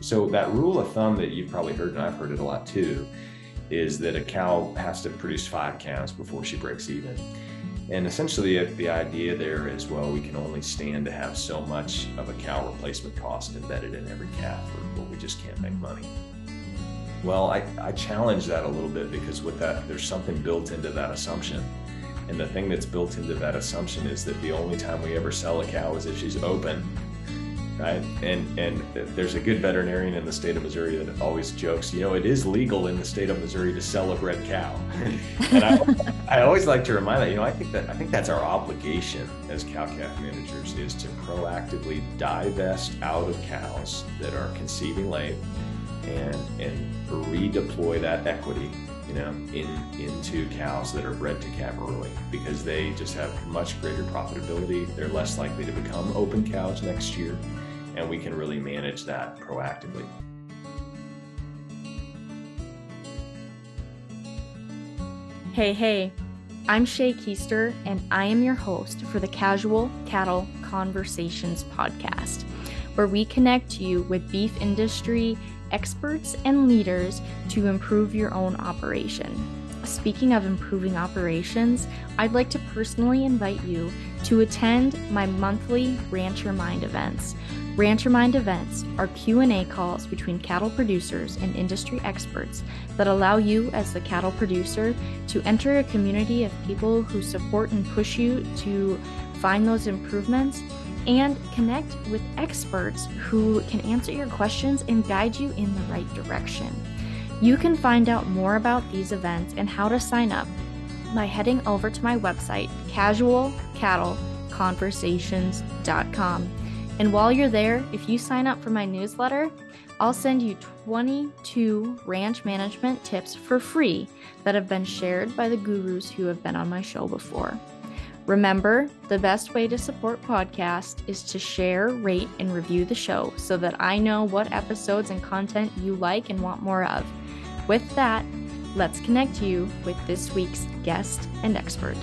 So that rule of thumb that you've probably heard, and I've heard it a lot too, is that a cow has to produce five calves before she breaks even. And essentially, the idea there is well, we can only stand to have so much of a cow replacement cost embedded in every calf, or we just can't make money. Well, I, I challenge that a little bit because with that, there's something built into that assumption. And the thing that's built into that assumption is that the only time we ever sell a cow is if she's open right? And and there's a good veterinarian in the state of Missouri that always jokes, you know, it is legal in the state of Missouri to sell a bred cow. and I, I always like to remind that, you know, I think that I think that's our obligation as cow calf managers is to proactively divest out of cows that are conceiving late and and redeploy that equity you know, in into cows that are bred to calf early because they just have much greater profitability. They're less likely to become open cows next year and we can really manage that proactively. Hey, hey, I'm Shaye Koester, and I am your host for the Casual Cattle Conversations podcast, where we connect you with beef industry experts and leaders to improve your own operation. Speaking of improving operations, I'd like to personally invite you to attend my monthly Rancher Mind events Rancher Mind events are Q&A calls between cattle producers and industry experts that allow you as the cattle producer to enter a community of people who support and push you to find those improvements and connect with experts who can answer your questions and guide you in the right direction. You can find out more about these events and how to sign up by heading over to my website, casualcattleconversations.com. And while you're there, if you sign up for my newsletter, I'll send you 22 ranch management tips for free that have been shared by the gurus who have been on my show before. Remember, the best way to support podcast is to share, rate, and review the show so that I know what episodes and content you like and want more of. With that, let's connect you with this week's guest and expert.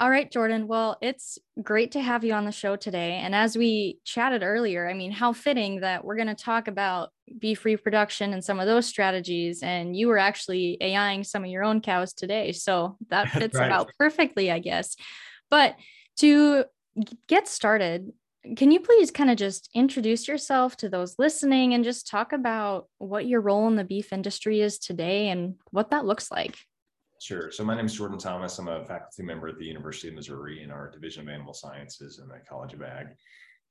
All right, Jordan. Well, it's great to have you on the show today. And as we chatted earlier, I mean, how fitting that we're going to talk about beef reproduction and some of those strategies. And you were actually AIing some of your own cows today. So that fits right. about perfectly, I guess. But to get started, can you please kind of just introduce yourself to those listening and just talk about what your role in the beef industry is today and what that looks like? Sure. So my name is Jordan Thomas. I'm a faculty member at the University of Missouri in our Division of Animal Sciences in the College of Ag,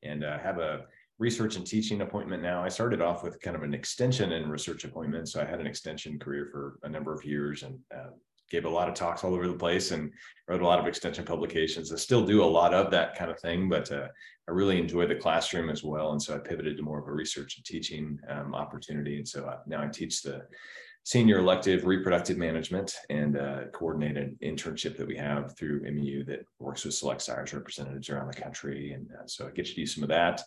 and uh, have a research and teaching appointment now. I started off with kind of an extension and research appointment, so I had an extension career for a number of years and uh, gave a lot of talks all over the place and wrote a lot of extension publications. I still do a lot of that kind of thing, but uh, I really enjoy the classroom as well, and so I pivoted to more of a research and teaching um, opportunity. And so I, now I teach the senior elective reproductive management and a coordinated internship that we have through MU that works with select sires representatives around the country. And uh, so I get to do some of that,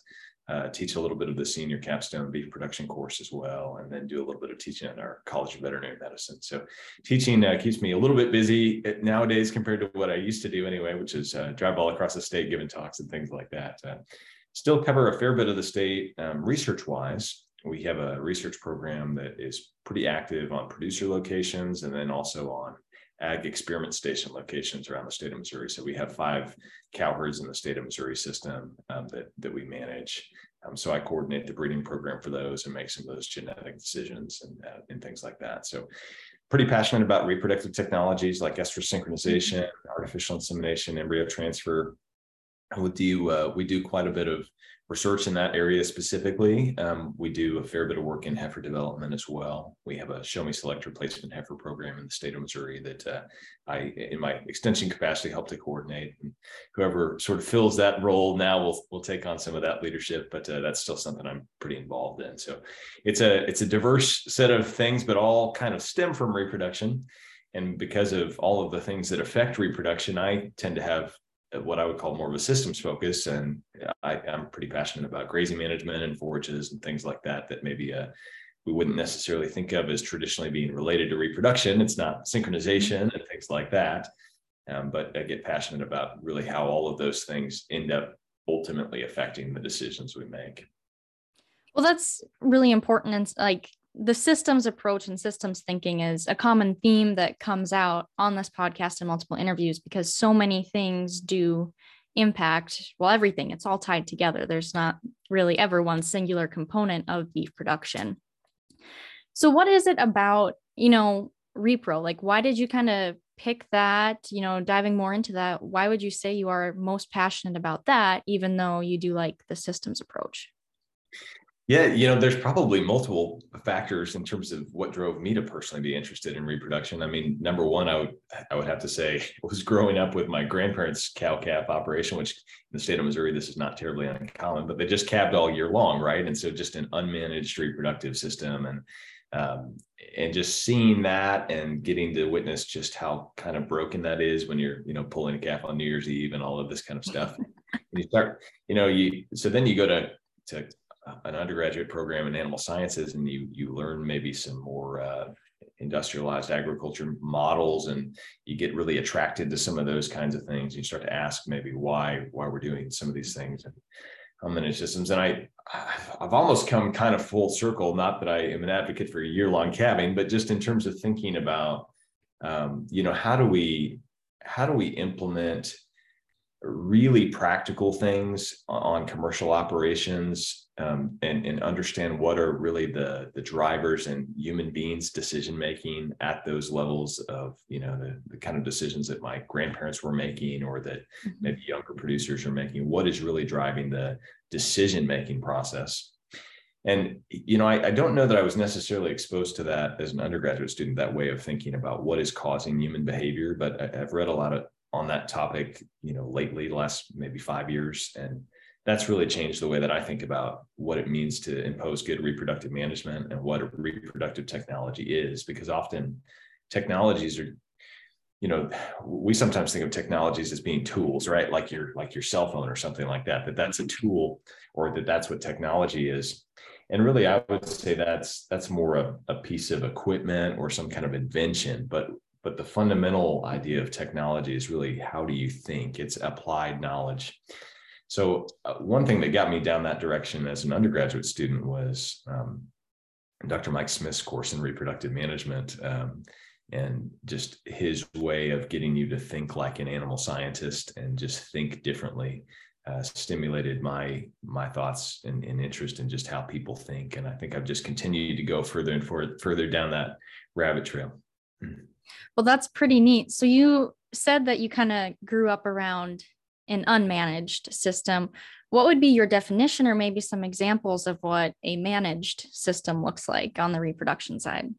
uh, teach a little bit of the senior capstone beef production course as well, and then do a little bit of teaching at our College of Veterinary Medicine. So teaching uh, keeps me a little bit busy nowadays compared to what I used to do anyway, which is uh, drive all across the state, giving talks and things like that. Uh, still cover a fair bit of the state um, research wise we have a research program that is pretty active on producer locations and then also on ag experiment station locations around the state of Missouri. So we have five cow herds in the state of Missouri system um, that, that we manage. Um, so I coordinate the breeding program for those and make some of those genetic decisions and, uh, and things like that. So pretty passionate about reproductive technologies like estrus synchronization, artificial insemination, embryo transfer. We do, uh, we do quite a bit of research in that area specifically. Um, we do a fair bit of work in heifer development as well. We have a Show Me Select Replacement Heifer program in the state of Missouri that uh, I, in my extension capacity, help to coordinate. And whoever sort of fills that role now will will take on some of that leadership, but uh, that's still something I'm pretty involved in. So it's a it's a diverse set of things, but all kind of stem from reproduction. And because of all of the things that affect reproduction, I tend to have what I would call more of a systems focus. And I, am pretty passionate about grazing management and forages and things like that, that maybe uh, we wouldn't necessarily think of as traditionally being related to reproduction. It's not synchronization and things like that. Um, but I get passionate about really how all of those things end up ultimately affecting the decisions we make. Well, that's really important. And like the systems approach and systems thinking is a common theme that comes out on this podcast and multiple interviews because so many things do impact well everything. It's all tied together. There's not really ever one singular component of beef production. So what is it about you know repro? Like why did you kind of pick that? You know diving more into that why would you say you are most passionate about that even though you do like the systems approach yeah, you know, there's probably multiple factors in terms of what drove me to personally be interested in reproduction. I mean, number one, I would I would have to say was growing up with my grandparents' cow calf operation, which in the state of Missouri, this is not terribly uncommon, but they just calved all year long, right? And so just an unmanaged reproductive system and um, and just seeing that and getting to witness just how kind of broken that is when you're you know pulling a calf on New Year's Eve and all of this kind of stuff. you start, you know, you so then you go to to an undergraduate program in animal sciences and you you learn maybe some more uh, industrialized agriculture models and you get really attracted to some of those kinds of things. You start to ask maybe why why we're doing some of these things and managed systems. And i i've almost come kind of full circle not that i am an advocate for a year-long calving but just in terms of thinking about um, you know how do we how do we implement really practical things on commercial operations um, and, and understand what are really the the drivers and human beings decision making at those levels of you know the, the kind of decisions that my grandparents were making or that mm-hmm. maybe younger producers are making what is really driving the decision making process and you know I, I don't know that i was necessarily exposed to that as an undergraduate student that way of thinking about what is causing human behavior but i've read a lot of on that topic, you know, lately, the last maybe five years. And that's really changed the way that I think about what it means to impose good reproductive management and what reproductive technology is, because often technologies are, you know, we sometimes think of technologies as being tools, right? Like your like your cell phone or something like that. That that's a tool, or that that's what technology is. And really, I would say that's that's more a, a piece of equipment or some kind of invention. But but the fundamental idea of technology is really how do you think? It's applied knowledge. So uh, one thing that got me down that direction as an undergraduate student was um, dr mike smith's course in reproductive management um, and just his way of getting you to think like an animal scientist and just think differently uh, stimulated my my thoughts and, and, interest in just how people think and i think i've just continued to go further and further down that rabbit trail. Mm-hmm. Well, that's pretty neat. So you said that you kind of grew up around an unmanaged system. What would be your definition or maybe some examples of what a managed system looks like on the reproduction side?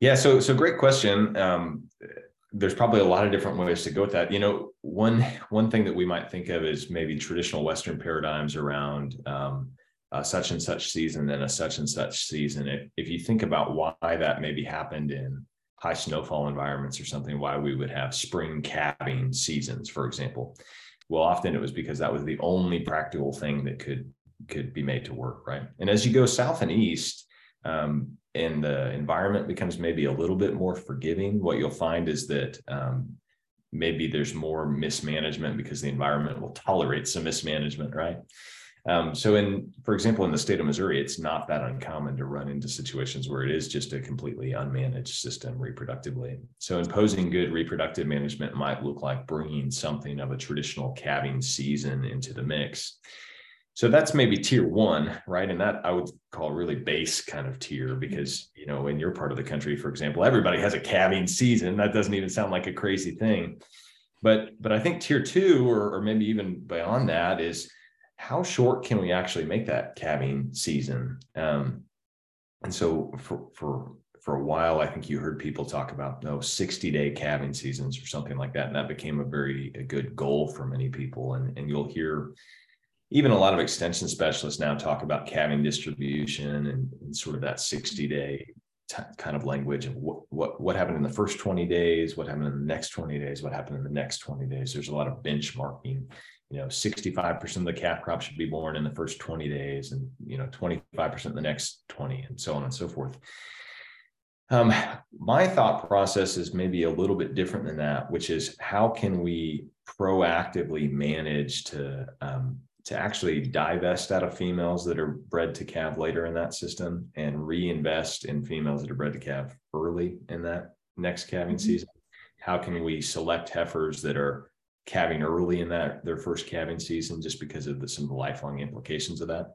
Yeah, so so great question. Um, there's probably a lot of different ways to go with that. You know, one one thing that we might think of is maybe traditional Western paradigms around um, such and such season and a such and such season. If, if you think about why that maybe happened in high snowfall environments or something, why we would have spring calving seasons, for example. Well, often it was because that was the only practical thing that could could be made to work, right? And as you go south and east, um, and the environment becomes maybe a little bit more forgiving, what you'll find is that um, maybe there's more mismanagement because the environment will tolerate some mismanagement, right? Um, so in, for example, in the state of Missouri, it's not that uncommon to run into situations where it is just a completely unmanaged system reproductively. So imposing good reproductive management might look like bringing something of a traditional calving season into the mix. So that's maybe tier one, right? And that I would call really base kind of tier because, you know, in your part of the country, for example, everybody has a calving season. That doesn't even sound like a crazy thing. But, but I think tier two, or, or maybe even beyond that, is how short can we actually make that calving season? Um, and so for for for a while, I think you heard people talk about no 60 day calving seasons or something like that. And that became a very a good goal for many people. And, and you'll hear even a lot of extension specialists now talk about calving distribution and, and sort of that 60 day t- kind of language of what, what, what happened in the first 20 days, what happened in the next 20 days, what happened in the next 20 days. There's a lot of benchmarking you know 65% of the calf crop should be born in the first 20 days and you know 25% in the next 20 and so on and so forth um, my thought process is maybe a little bit different than that which is how can we proactively manage to um, to actually divest out of females that are bred to calve later in that system and reinvest in females that are bred to calve early in that next calving mm-hmm. season? How can we select heifers that are calving early in that their first calving season just because of the, some of the lifelong implications of that?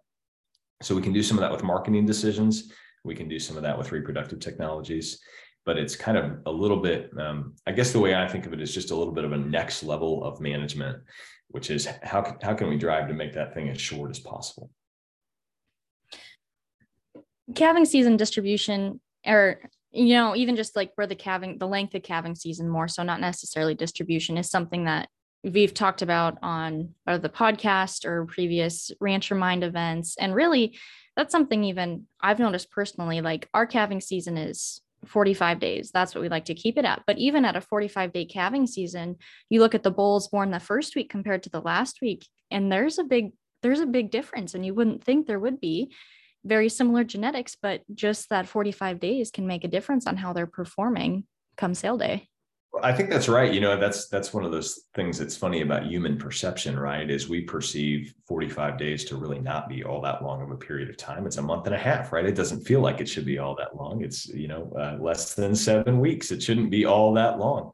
So we can do some of that with marketing decisions. We can do some of that with reproductive technologies but it's kind of a little bit um, i guess the way i think of it is just a little bit of a next level of management which is how, how can we drive to make that thing as short as possible calving season distribution or you know even just like where the calving the length of calving season more so not necessarily distribution is something that we've talked about on the podcast or previous rancher mind events and really that's something even i've noticed personally like our calving season is 45 days. That's what we like to keep it at. But even at a 45 day calving season, you look at the bulls born the first week compared to the last week, and there's a big there's a big difference. And you wouldn't think there would be very similar genetics, but just that 45 days can make a difference on how they're performing come sale day. I think that's right. You know, that's that's one of those things that's funny about human perception, right? Is we perceive 45 days to really not be all that long of a period of time. It's a month and a half, right? It doesn't feel like it should be all that long. It's, you know, uh, less than 7 weeks. It shouldn't be all that long.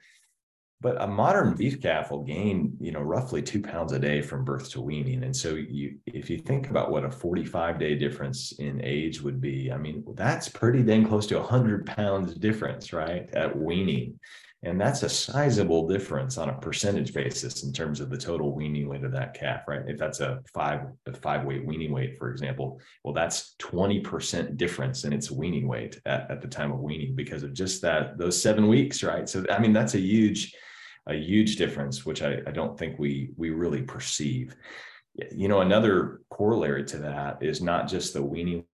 But a modern beef calf will gain, you know, roughly 2 pounds a day from birth to weaning. And so you if you think about what a 45 day difference in age would be, I mean, that's pretty dang close to 100 pounds difference, right? At weaning. And that's a sizable difference on a percentage basis in terms of the total weaning weight of that calf, right? If that's a five, a five weight weaning weight, for example, well, that's 20% difference in its weaning weight at, at the time of weaning because of just that, those seven weeks, right? So, I mean, that's a huge, a huge difference, which I, I don't think we, we really perceive. You know, another corollary to that is not just the weaning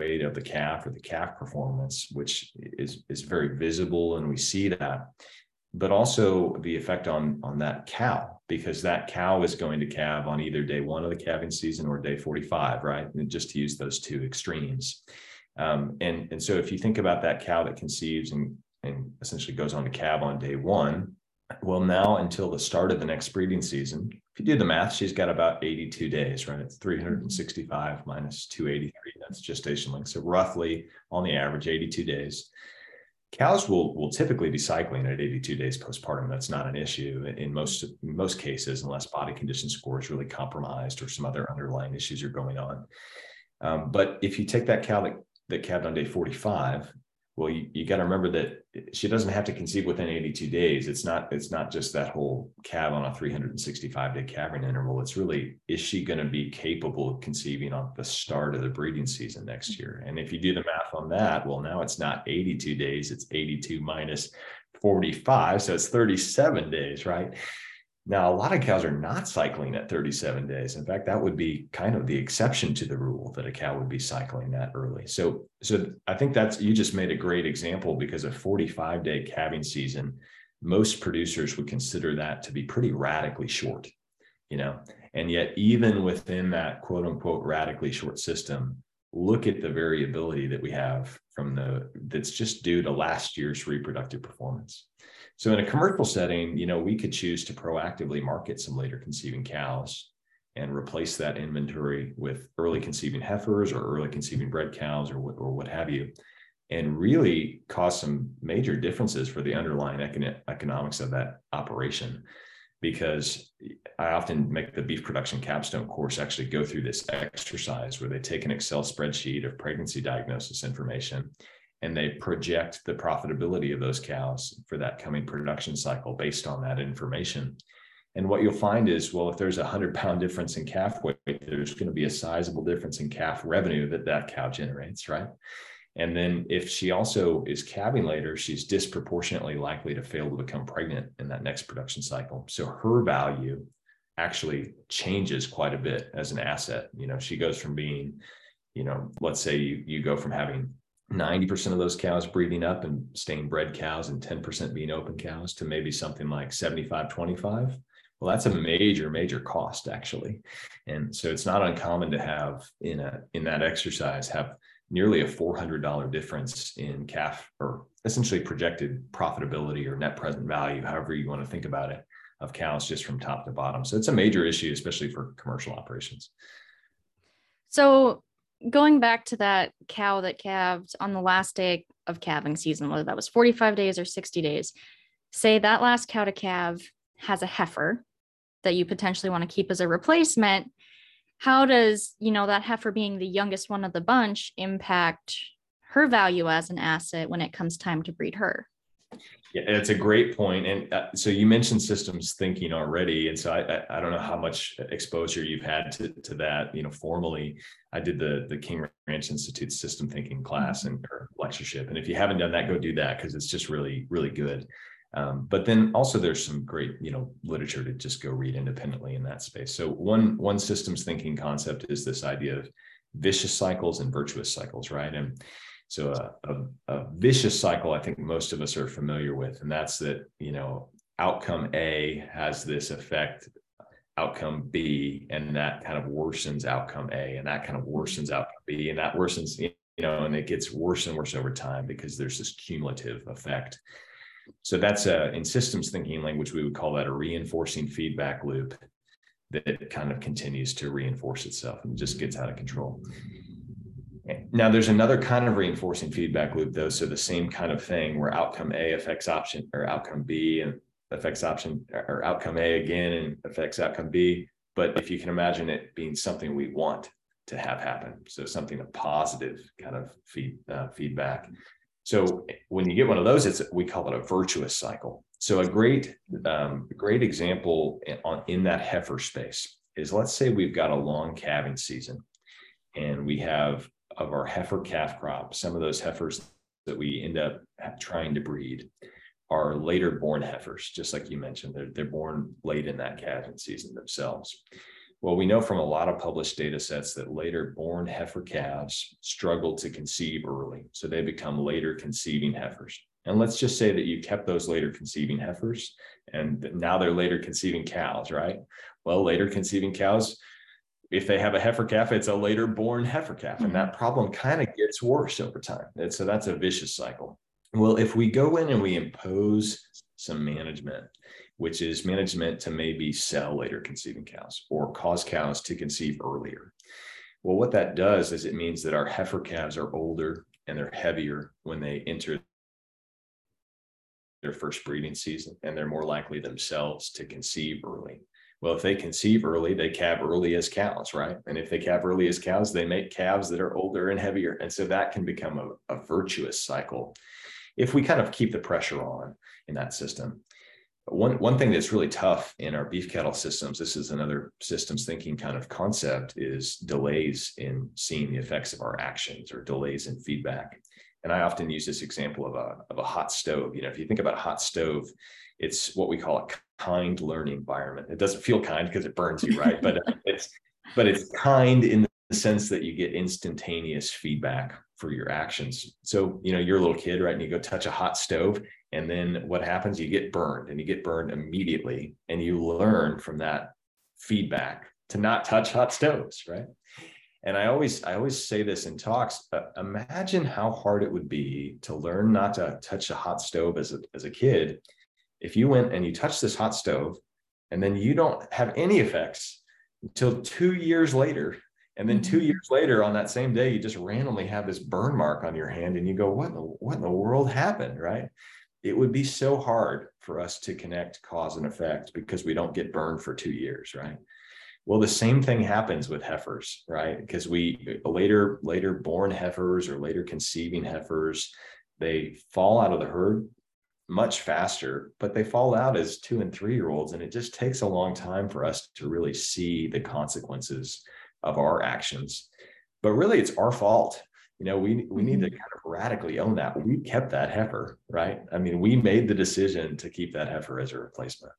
weight of the calf or the calf performance, which is, is very visible and we see that, but also the effect on, on that cow, because that cow is going to calve on either day one of the calving season or day 45, right? And just to use those two extremes. Um, and, and so if you think about that cow that conceives and, and essentially goes on to calve on day one, well, now until the start of the next breeding season, you do the math, she's got about 82 days, right? It's 365 minus 283. That's gestation length. So roughly on the average, 82 days. Cows will will typically be cycling at 82 days postpartum. That's not an issue in most most cases, unless body condition score is really compromised or some other underlying issues are going on. Um, but if you take that cow that, that calved on day 45 well you, you got to remember that she doesn't have to conceive within 82 days. It's not it's not just that whole calve on a 365 day calving interval. It's really is she going to be capable of conceiving on the start of the breeding season next year? And if you do the math on that well now it's not 82 days it's 82 minus 45 so it's 37 days right now, a lot of cows are not cycling at 37 days. In fact, that would be kind of the exception to the rule that a cow would be cycling that early. So, so I think that's you just made a great example because a 45 day calving season, most producers would consider that to be pretty radically short, you know. And yet, even within that quote unquote radically short system, look at the variability that we have from the that's just due to last year's reproductive performance. So in a commercial setting, you know, we could choose to proactively market some later conceiving cows and replace that inventory with early conceiving heifers or early conceiving bred cows or what, or what have you, and really cause some major differences for the underlying econ- economics of that operation. Because I often make the beef production capstone course actually go through this exercise where they take an Excel spreadsheet of pregnancy diagnosis information and they project the profitability of those cows for that coming production cycle based on that information. And what you'll find is, well, if there's a hundred pound difference in calf weight, there's going to be a sizable difference in calf revenue that that cow generates, right? And then if she also is calving later, she's disproportionately likely to fail to become pregnant in that next production cycle. So her value actually changes quite a bit as an asset. You know, she goes from being, you know, let's say you, you go from having 90% of those cows breeding up and staying bred cows and 10% being open cows to maybe something like 75 25 well that's a major major cost actually and so it's not uncommon to have in a in that exercise have nearly a $400 difference in calf or essentially projected profitability or net present value however you want to think about it of cows just from top to bottom. So it's a major issue, especially for commercial operations. So going back to that cow that calved on the last day of calving season, whether that was 45 days or 60 days, say that last cow to calve has a heifer that you potentially want to keep as a replacement. How does, you know, that heifer being the youngest one of the bunch impact her value as an asset when it comes time to breed her? Yeah, it's a great point. And uh, so you mentioned systems thinking already. And so I, I, I, don't know how much exposure you've had to, to that, you know, formally. I did the, the King Ranch Institute system thinking class and or lectureship. And if you haven't done that, go do that because it's just really, really good. Um, but then also there's some great, you know, literature to just go read independently in that space. So one, one systems thinking concept is this idea of vicious cycles and virtuous cycles, right? And so a, a, a, vicious cycle, I think most of us are familiar with, and that's that, you know, outcome A has this effect, outcome B, and that kind of worsens outcome A, and that kind of worsens mm-hmm. outcome B, and that worsens, you know, and it gets worse and worse over time because there's this cumulative effect. So that's a, in systems thinking language, we would call that a reinforcing feedback loop that kind of continues to reinforce itself and just gets out of control. Now, there's another kind of reinforcing feedback loop, though. So the same kind of thing where outcome A affects option or outcome B and affects option or outcome A again and affects outcome B. But if you can imagine it being something we want to have happen, so something a positive kind of feed, uh, feedback. So when you get one of those, it's we call it a virtuous cycle. So a great um, great example in, on in that heifer space is let's say we've got a long calving season, and we have of our heifer calf crop, some of those heifers that we end up trying to breed are later born heifers, just like you mentioned. They're, they're born late in that calving season themselves. Well, we know from a lot of published data sets that later born heifer calves struggle to conceive early. So they become later conceiving heifers. And let's just say that you kept those later conceiving heifers and now they're later conceiving cows, right? Well, later conceiving cows if they have a heifer calf, it's a later born heifer calf. And mm-hmm. that problem kind of gets worse over time. And so that's a vicious cycle. Well, if we go in and we impose some management, which is management to maybe sell later conceiving cows or cause cows to conceive earlier. Well, what that does is it means that our heifer calves are older and they're heavier when they enter their first breeding season, and they're more likely themselves to conceive early. Well, if they conceive early, they calve early as cows, right? And if they calve early as cows, they make calves that are older and heavier. And so that can become a, a virtuous cycle if we kind of keep the pressure on in that system. One, one thing that's really tough in our beef cattle systems, this is another systems thinking kind of concept, is delays in seeing the effects of our actions or delays in feedback. And I often use this example of a, of a hot stove. You know, if you think about a hot stove, it's what we call a kind learning environment. It doesn't feel kind because it burns you, right? but it's but it's kind in the sense that you get instantaneous feedback for your actions. So, you know, you're a little kid, right? And you go touch a hot stove, and then what happens? You get burned and you get burned immediately. And you learn from that feedback to not touch hot stoves, right? And I always, I always say this in talks. But imagine how hard it would be to learn not to touch a hot stove as a, as a kid if you went and you touch this hot stove and then you don't have any effects until two years later and then two mm-hmm. years later on that same day you just randomly have this burn mark on your hand and you go what in the, what in the world happened? Right? It would be so hard for us to connect cause and effect because we don't get burned for two years right? Well the same thing happens with heifers right? Because we later later born heifers or later conceiving heifers they fall out of the herd much faster, but they fall out as two and three year olds. And it just takes a long time for us to really see the consequences of our actions. But really, it's our fault. You know, we, we need to mm-hmm. kind of radically own that. We kept that heifer, right? I mean, we made the decision to keep that heifer as a replacement.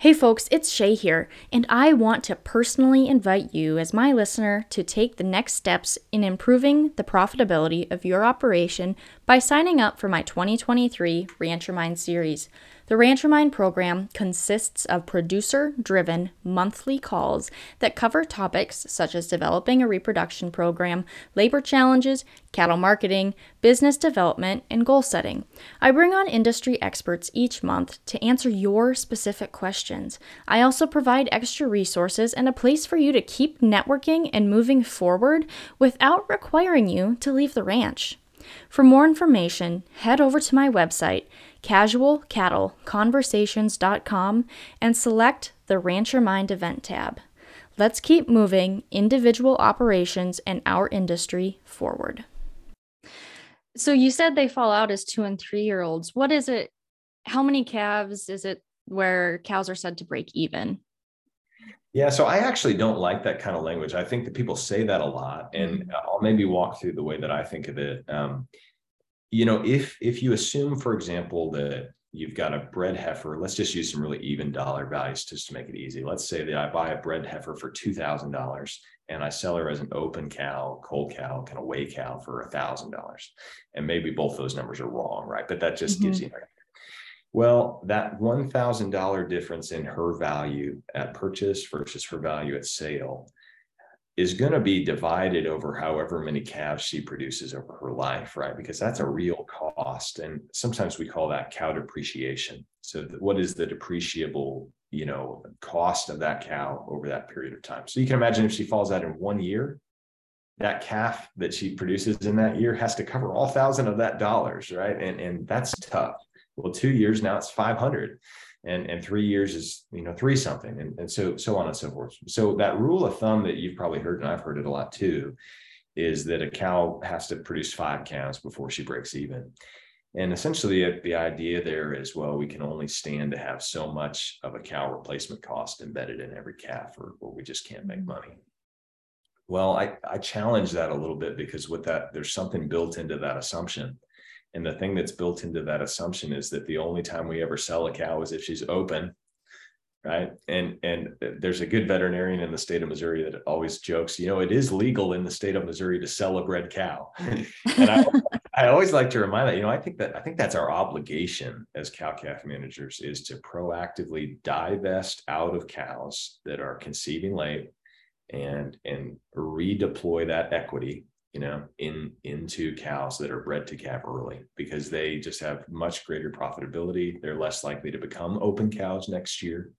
Hey folks, it's Shaye here, and I want to personally invite you, as my listener, to take the next steps in improving the profitability of your operation by signing up for my 2023 Rancher Mind series. The Rancher Mind program consists of producer driven monthly calls that cover topics such as developing a reproduction program, labor challenges, cattle marketing, business development, and goal setting. I bring on industry experts each month to answer your specific questions. I also provide extra resources and a place for you to keep networking and moving forward without requiring you to leave the ranch. For more information, head over to my website, casualcattleconversations.com, and select the Rancher Mind event tab. Let's keep moving individual operations and our industry forward. So, you said they fall out as two and three year olds. What is it? How many calves is it where cows are said to break even? Yeah, so I actually don't like that kind of language. I think that people say that a lot, and mm-hmm. I'll maybe walk through the way that I think of it. Um, you know, if if you assume, for example, that you've got a bred heifer, let's just use some really even dollar values just to make it easy. Let's say that I buy a bred heifer for two thousand dollars, and I sell her as an open cow, cold cow, kind of weigh cow for a thousand dollars, and maybe both those numbers are wrong, right? But that just mm-hmm. gives you an well, that $1,000 difference in her value at purchase versus her value at sale is going to be divided over however many calves she produces over her life, right? Because that's a real cost. And sometimes we call that cow depreciation. So, what is the depreciable, you know, cost of that cow over that period of time? So, you can imagine if she falls out in one year, that calf that she produces in that year has to cover all thousand of that dollars, right? And, and that's tough well two years now it's 500 and and three years is you know three something and, and so so on and so forth. So that rule of thumb that you've probably heard and i've heard it a lot too is that a cow has to produce five calves before she breaks even. And essentially the idea there is well we can only stand to have so much of a cow replacement cost embedded in every calf or, or we just can't make mm-hmm. money. Well I, I challenge that a little bit because with that there's something built into that assumption and the thing that's built into that assumption is that the only time we ever sell a cow is if she's open, right? And and there's a good veterinarian in the state of Missouri that always jokes, you know, it is legal in the state of Missouri to sell a bred cow. and I, I always like to remind that, you know, I think that I think that's our obligation as cow calf managers is to proactively divest out of cows that are conceiving late and and redeploy that equity you know, in into cows that are bred to calve early because they just have much greater profitability. They're less likely to become open cows next year,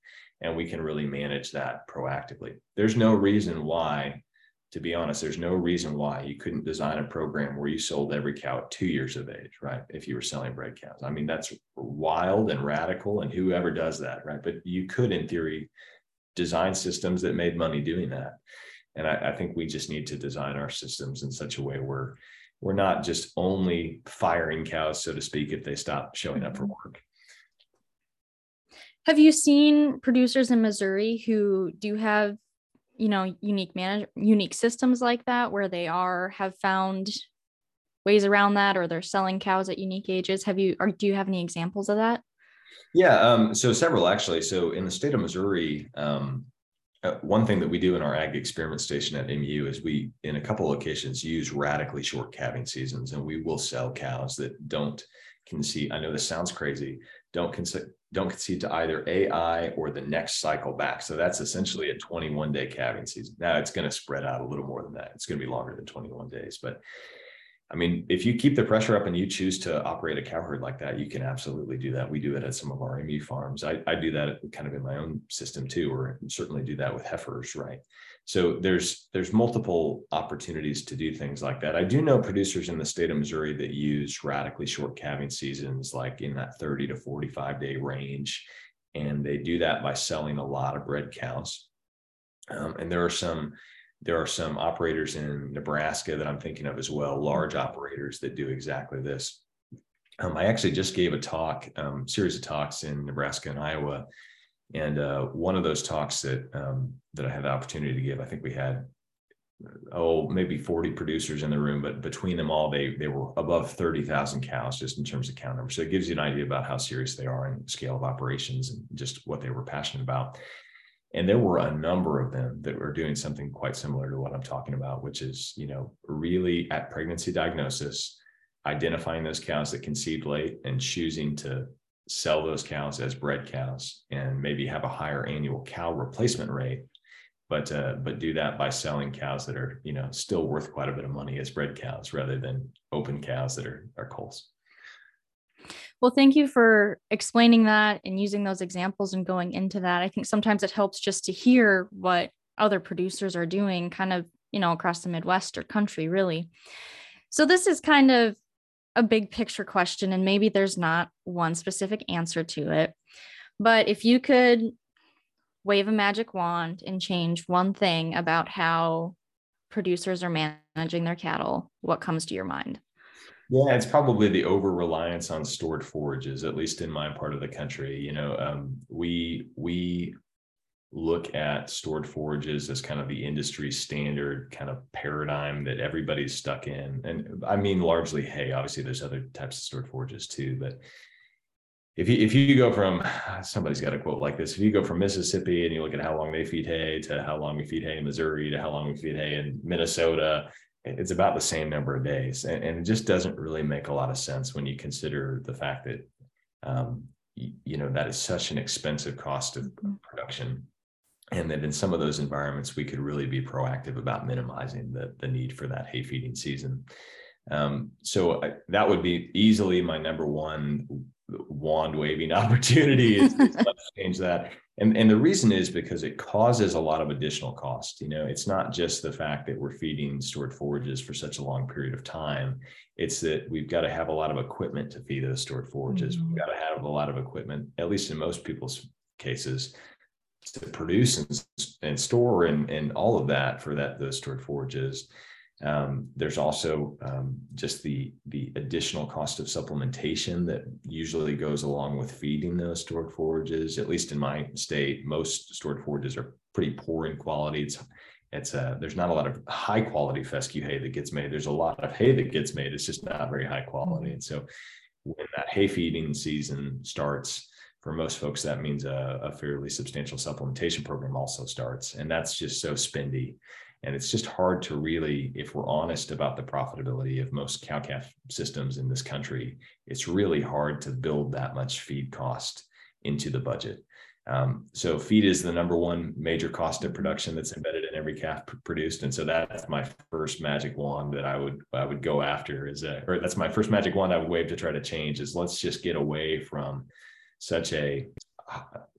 and we can really manage that proactively. There's no reason why, to be honest, there's no reason why you couldn't design a program where you sold every cow at two years of age, right? If you were selling bred cows, I mean that's wild and radical, and whoever does that, right? But you could, in theory, design systems that made money doing that and I, I, think we just need to design our systems in such a way where we're not just only firing cows, so to speak, if they stop showing up for mm-hmm. work. Have you seen producers in Missouri who do have, you know, unique manage unique systems like that where they are have found ways around that or they're selling cows at unique ages? Have you or do you have any examples of that? Yeah, um, so several actually. So in the state of Missouri, um, uh, one thing that we do in our ag experiment station at MU is we, in a couple locations, use radically short calving seasons, and we will sell cows that don't concede. I know this sounds crazy. Don't concede don't concede to either AI or the next cycle back. So that's essentially a 21 day calving season. Now it's going to spread out a little more than that. It's going to be longer than 21 days, but I mean, if you keep the pressure up and you choose to operate a cow herd like that, you can absolutely do that. We do it at some of our MU farms. I, I do that kind of in my own system too, or certainly do that with heifers, right? So there's there's multiple opportunities to do things like that. I do know producers in the state of Missouri that use radically short calving seasons, like in that 30 to 45 day range, and they do that by selling a lot of bred cows. Um, and there are some there are some operators in Nebraska that I'm thinking of as well, large operators that do exactly this. Um, I actually just gave a talk, um, series of talks in Nebraska and Iowa, and uh, one of those talks that um, that I had the opportunity to give, I think we had oh maybe 40 producers in the room, but between them all, they they were above 30,000 cows just in terms of count numbers. So it gives you an idea about how serious they are and scale of operations and just what they were passionate about. And there were a number of them that were doing something quite similar to what I'm talking about, which is, you know, really at pregnancy diagnosis, identifying those cows that conceived late and choosing to sell those cows as bred cows and maybe have a higher annual cow replacement rate but uh, but do that by selling cows that are you know still worth quite a bit of money as bred cows rather than open cows that are are culls well thank you for explaining that and using those examples and going into that i think sometimes it helps just to hear what other producers are doing kind of you know across the midwest or country really so this is kind of a big picture question, and maybe there's not one specific answer to it. But if you could wave a magic wand and change one thing about how producers are managing their cattle, what comes to your mind? Yeah, it's probably the over reliance on stored forages, at least in my part of the country. You know, um, we we look at stored forages as kind of the industry standard kind of paradigm that everybody's stuck in. And I mean largely hay. Obviously, there's other types of stored forages too, but if you if you go from somebody's got a quote like this, if you go from Mississippi and you look at how long they feed hay to how long we feed hay in Missouri to how long we feed hay in Minnesota, it's about the same number of days, and, and it just doesn't really make a lot of sense when you consider the fact that um, you, you know that is such an expensive cost of mm-hmm. production and that in some of those environments we could really be proactive about minimizing the, the need for that hay feeding season um, so I, that would be easily my number one wand waving opportunity is, is let's change that and, and the reason is because it causes a lot of additional cost you know it's not just the fact that we're feeding stored forages for such a long period of time it's that we've got to have a lot of equipment to feed those stored forages mm-hmm. we've got to have a lot of equipment at least in most people's cases to produce and, and store and, and all of that for that those stored forages. Um, there's also um, just the the additional cost of supplementation that usually goes along with feeding those stored forages. At least in my state, most stored forages are pretty poor in quality. It's it's a, uh, there's not a lot of high quality fescue hay that gets made. There's a lot of hay that gets made. It's just not very high quality. Mm-hmm. And so when that hay feeding season starts, for most folks, that means a, a, fairly substantial supplementation program also starts. And that's just so spendy. And it's just hard to really, if we're honest about the profitability of most cow calf systems in this country, it's really hard to build that much feed cost into the budget. Um, so feed is the number one major cost of production that's embedded in every calf produced, and so that's my first magic wand that I would I would go after is a, or that's my first magic wand I would wave to try to change is let's just get away from such a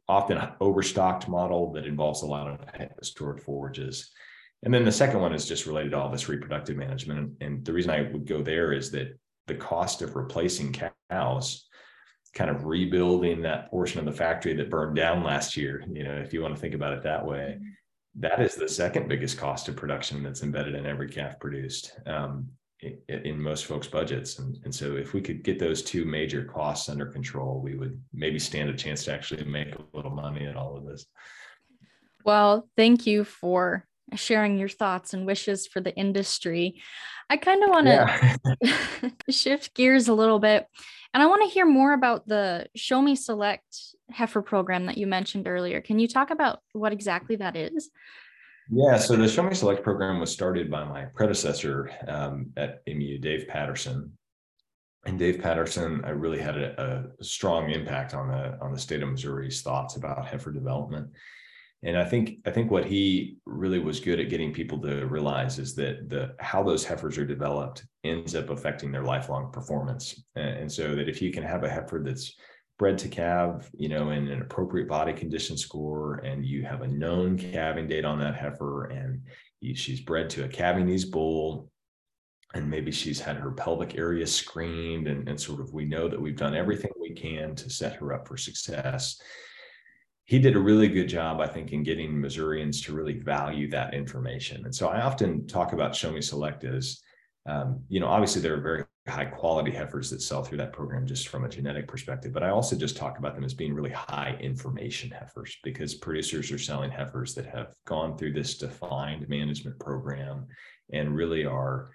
often overstocked model that involves a lot of stored forages. And then the second one is just related to all this reproductive management. And the reason I would go there is that the cost of replacing cows, kind of rebuilding that portion of the factory that burned down last year, you know, if you want to think about it that way, that is the second biggest cost of production that's embedded in every calf produced. Um, in most folks' budgets. And, and so if we could get those two major costs under control, we would maybe stand a chance to actually make a little money in all of this. Well, thank you for sharing your thoughts and wishes for the industry. I kind of want to yeah. shift gears a little bit and I want to hear more about the Show Me Select heifer program that you mentioned earlier. Can you talk about what exactly that is? Yeah, so the Show Me Select program was started by my predecessor um, at MU, Dave Patterson. And Dave Patterson, I really had a, a, strong impact on the on the state of Missouri's thoughts about heifer development. And I think I think what he really was good at getting people to realize is that the how those heifers are developed ends up affecting their lifelong performance. And, and so that if you can have a heifer that's bred to calve, you know, in an appropriate body condition score, and you have a known calving date on that heifer, and you, she's bred to a calving bull, and maybe she's had her pelvic area screened, and, and sort of we know that we've done everything we can to set her up for success. He did a really good job, I think, in getting Missourians to really value that information. And so I often talk about Show Me Select as, um, you know, obviously there are very high quality heifers that sell through that program just from a genetic perspective. But I also just talk about them as being really high information heifers because producers are selling heifers that have gone through this defined management program and really are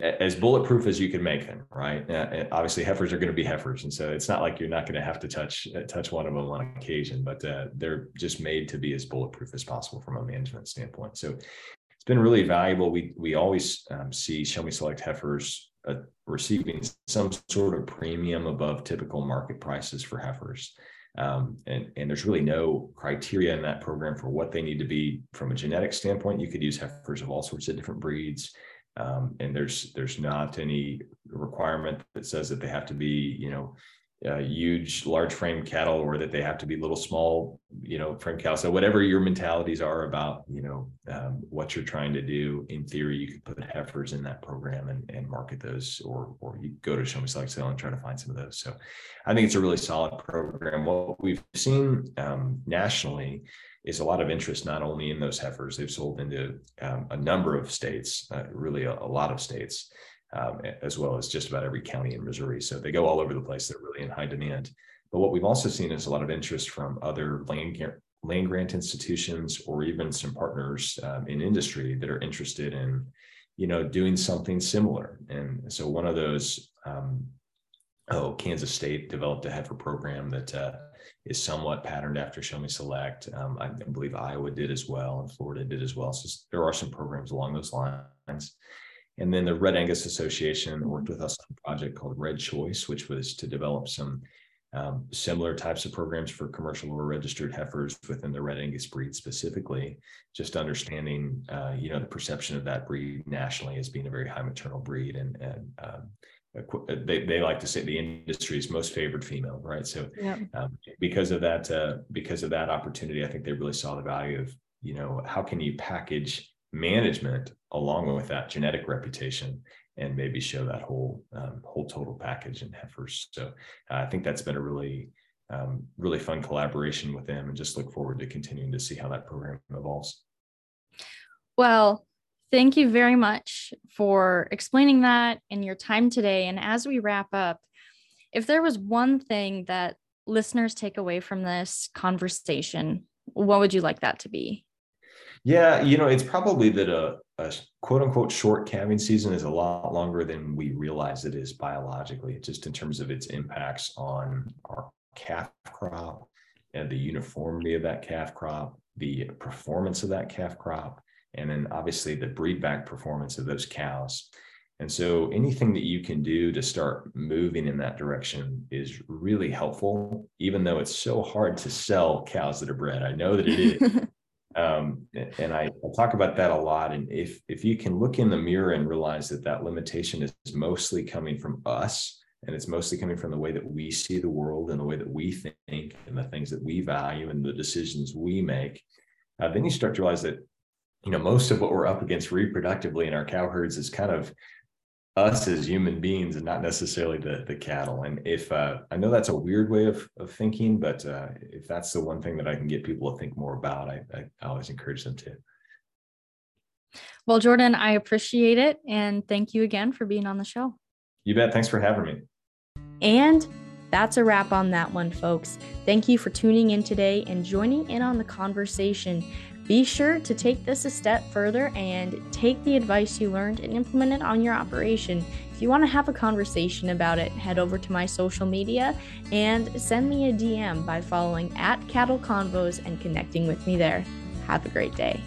as bulletproof as you can make them right uh, obviously heifers are going to be heifers and so it's not like you're not going to have to touch uh, touch one of them on occasion but uh, they're just made to be as bulletproof as possible from a management standpoint so it's been really valuable we we always um, see show me select heifers uh, receiving some sort of premium above typical market prices for heifers. Um, and, and there's really no criteria in that program for what they need to be from a genetic standpoint. You could use heifers of all sorts of different breeds. Um, and there's there's not any requirement that says that they have to be, you know, uh, huge, large frame cattle, or that they have to be little, small, you know, frame cattle. So whatever your mentalities are about, you know, um, what you're trying to do, in theory, you could put heifers in that program and, and market those, or or you go to Show Me Select Sale and try to find some of those. So I think it's a really solid program. What we've seen um, nationally is a lot of interest not only in those heifers, they've sold into um, a number of states, uh, really a, a lot of states um, as well as just about every county in Missouri. So they go all over the place. They're really in high demand. But what we've also seen is a lot of interest from other land, land grant institutions or even some partners um, in industry that are interested in, you know, doing something similar. And so one of those, um, oh, Kansas State developed a heifer program that uh, is somewhat patterned after Show Me Select. Um, I believe Iowa did as well, and Florida did as well. So there are some programs along those lines. And then the Red Angus Association worked with us on a project called Red Choice, which was to develop some um, similar types of programs for commercial or registered heifers within the Red Angus breed specifically. Just understanding, uh, you know, the perception of that breed nationally as being a very high maternal breed, and and um, they, they like to say the industry's most favored female, right? So yep. um, because of that, uh, because of that opportunity, I think they really saw the value of, you know, how can you package management along with that genetic reputation and maybe show that whole um, whole total package in heifers. So uh, I think that's been a really um, really fun collaboration with them, and just look forward to continuing to see how that program evolves. Well, thank you very much for explaining that and your time today. And as we wrap up, if there was one thing that listeners take away from this conversation, what would you like that to be? Yeah, you know, it's probably that a, a quote unquote short calving season is a lot longer than we realize it is biologically, just in terms of its impacts on our calf crop and the uniformity of that calf crop, the performance of that calf crop, and then obviously the breed back performance of those cows. And so anything that you can do to start moving in that direction is really helpful, even though it's so hard to sell cows that are bred. I know that it is. um, and I, I, talk about that a lot. And if if you can look in the mirror and realize that that limitation is mostly coming from us, and it's mostly coming from the way that we see the world and the way that we think and the things that we value and the decisions we make, uh, then you start to realize that you know most of what we're up against reproductively in our cow herds is kind of us as human beings and not necessarily the the cattle. And if uh, I know that's a weird way of of thinking, but uh, if that's the one thing that I can get people to think more about, I, I, I always encourage them to. Well, Jordan, I appreciate it, and thank you again for being on the show. You bet. Thanks for having me. And that's a wrap on that one, folks. Thank you for tuning in today and joining in on the conversation. Be sure to take this a step further and take the advice you learned and implement it on your operation. If you want to have a conversation about it, head over to my social media and send me a DM by following at Cattle Convos and connecting with me there. Have a great day.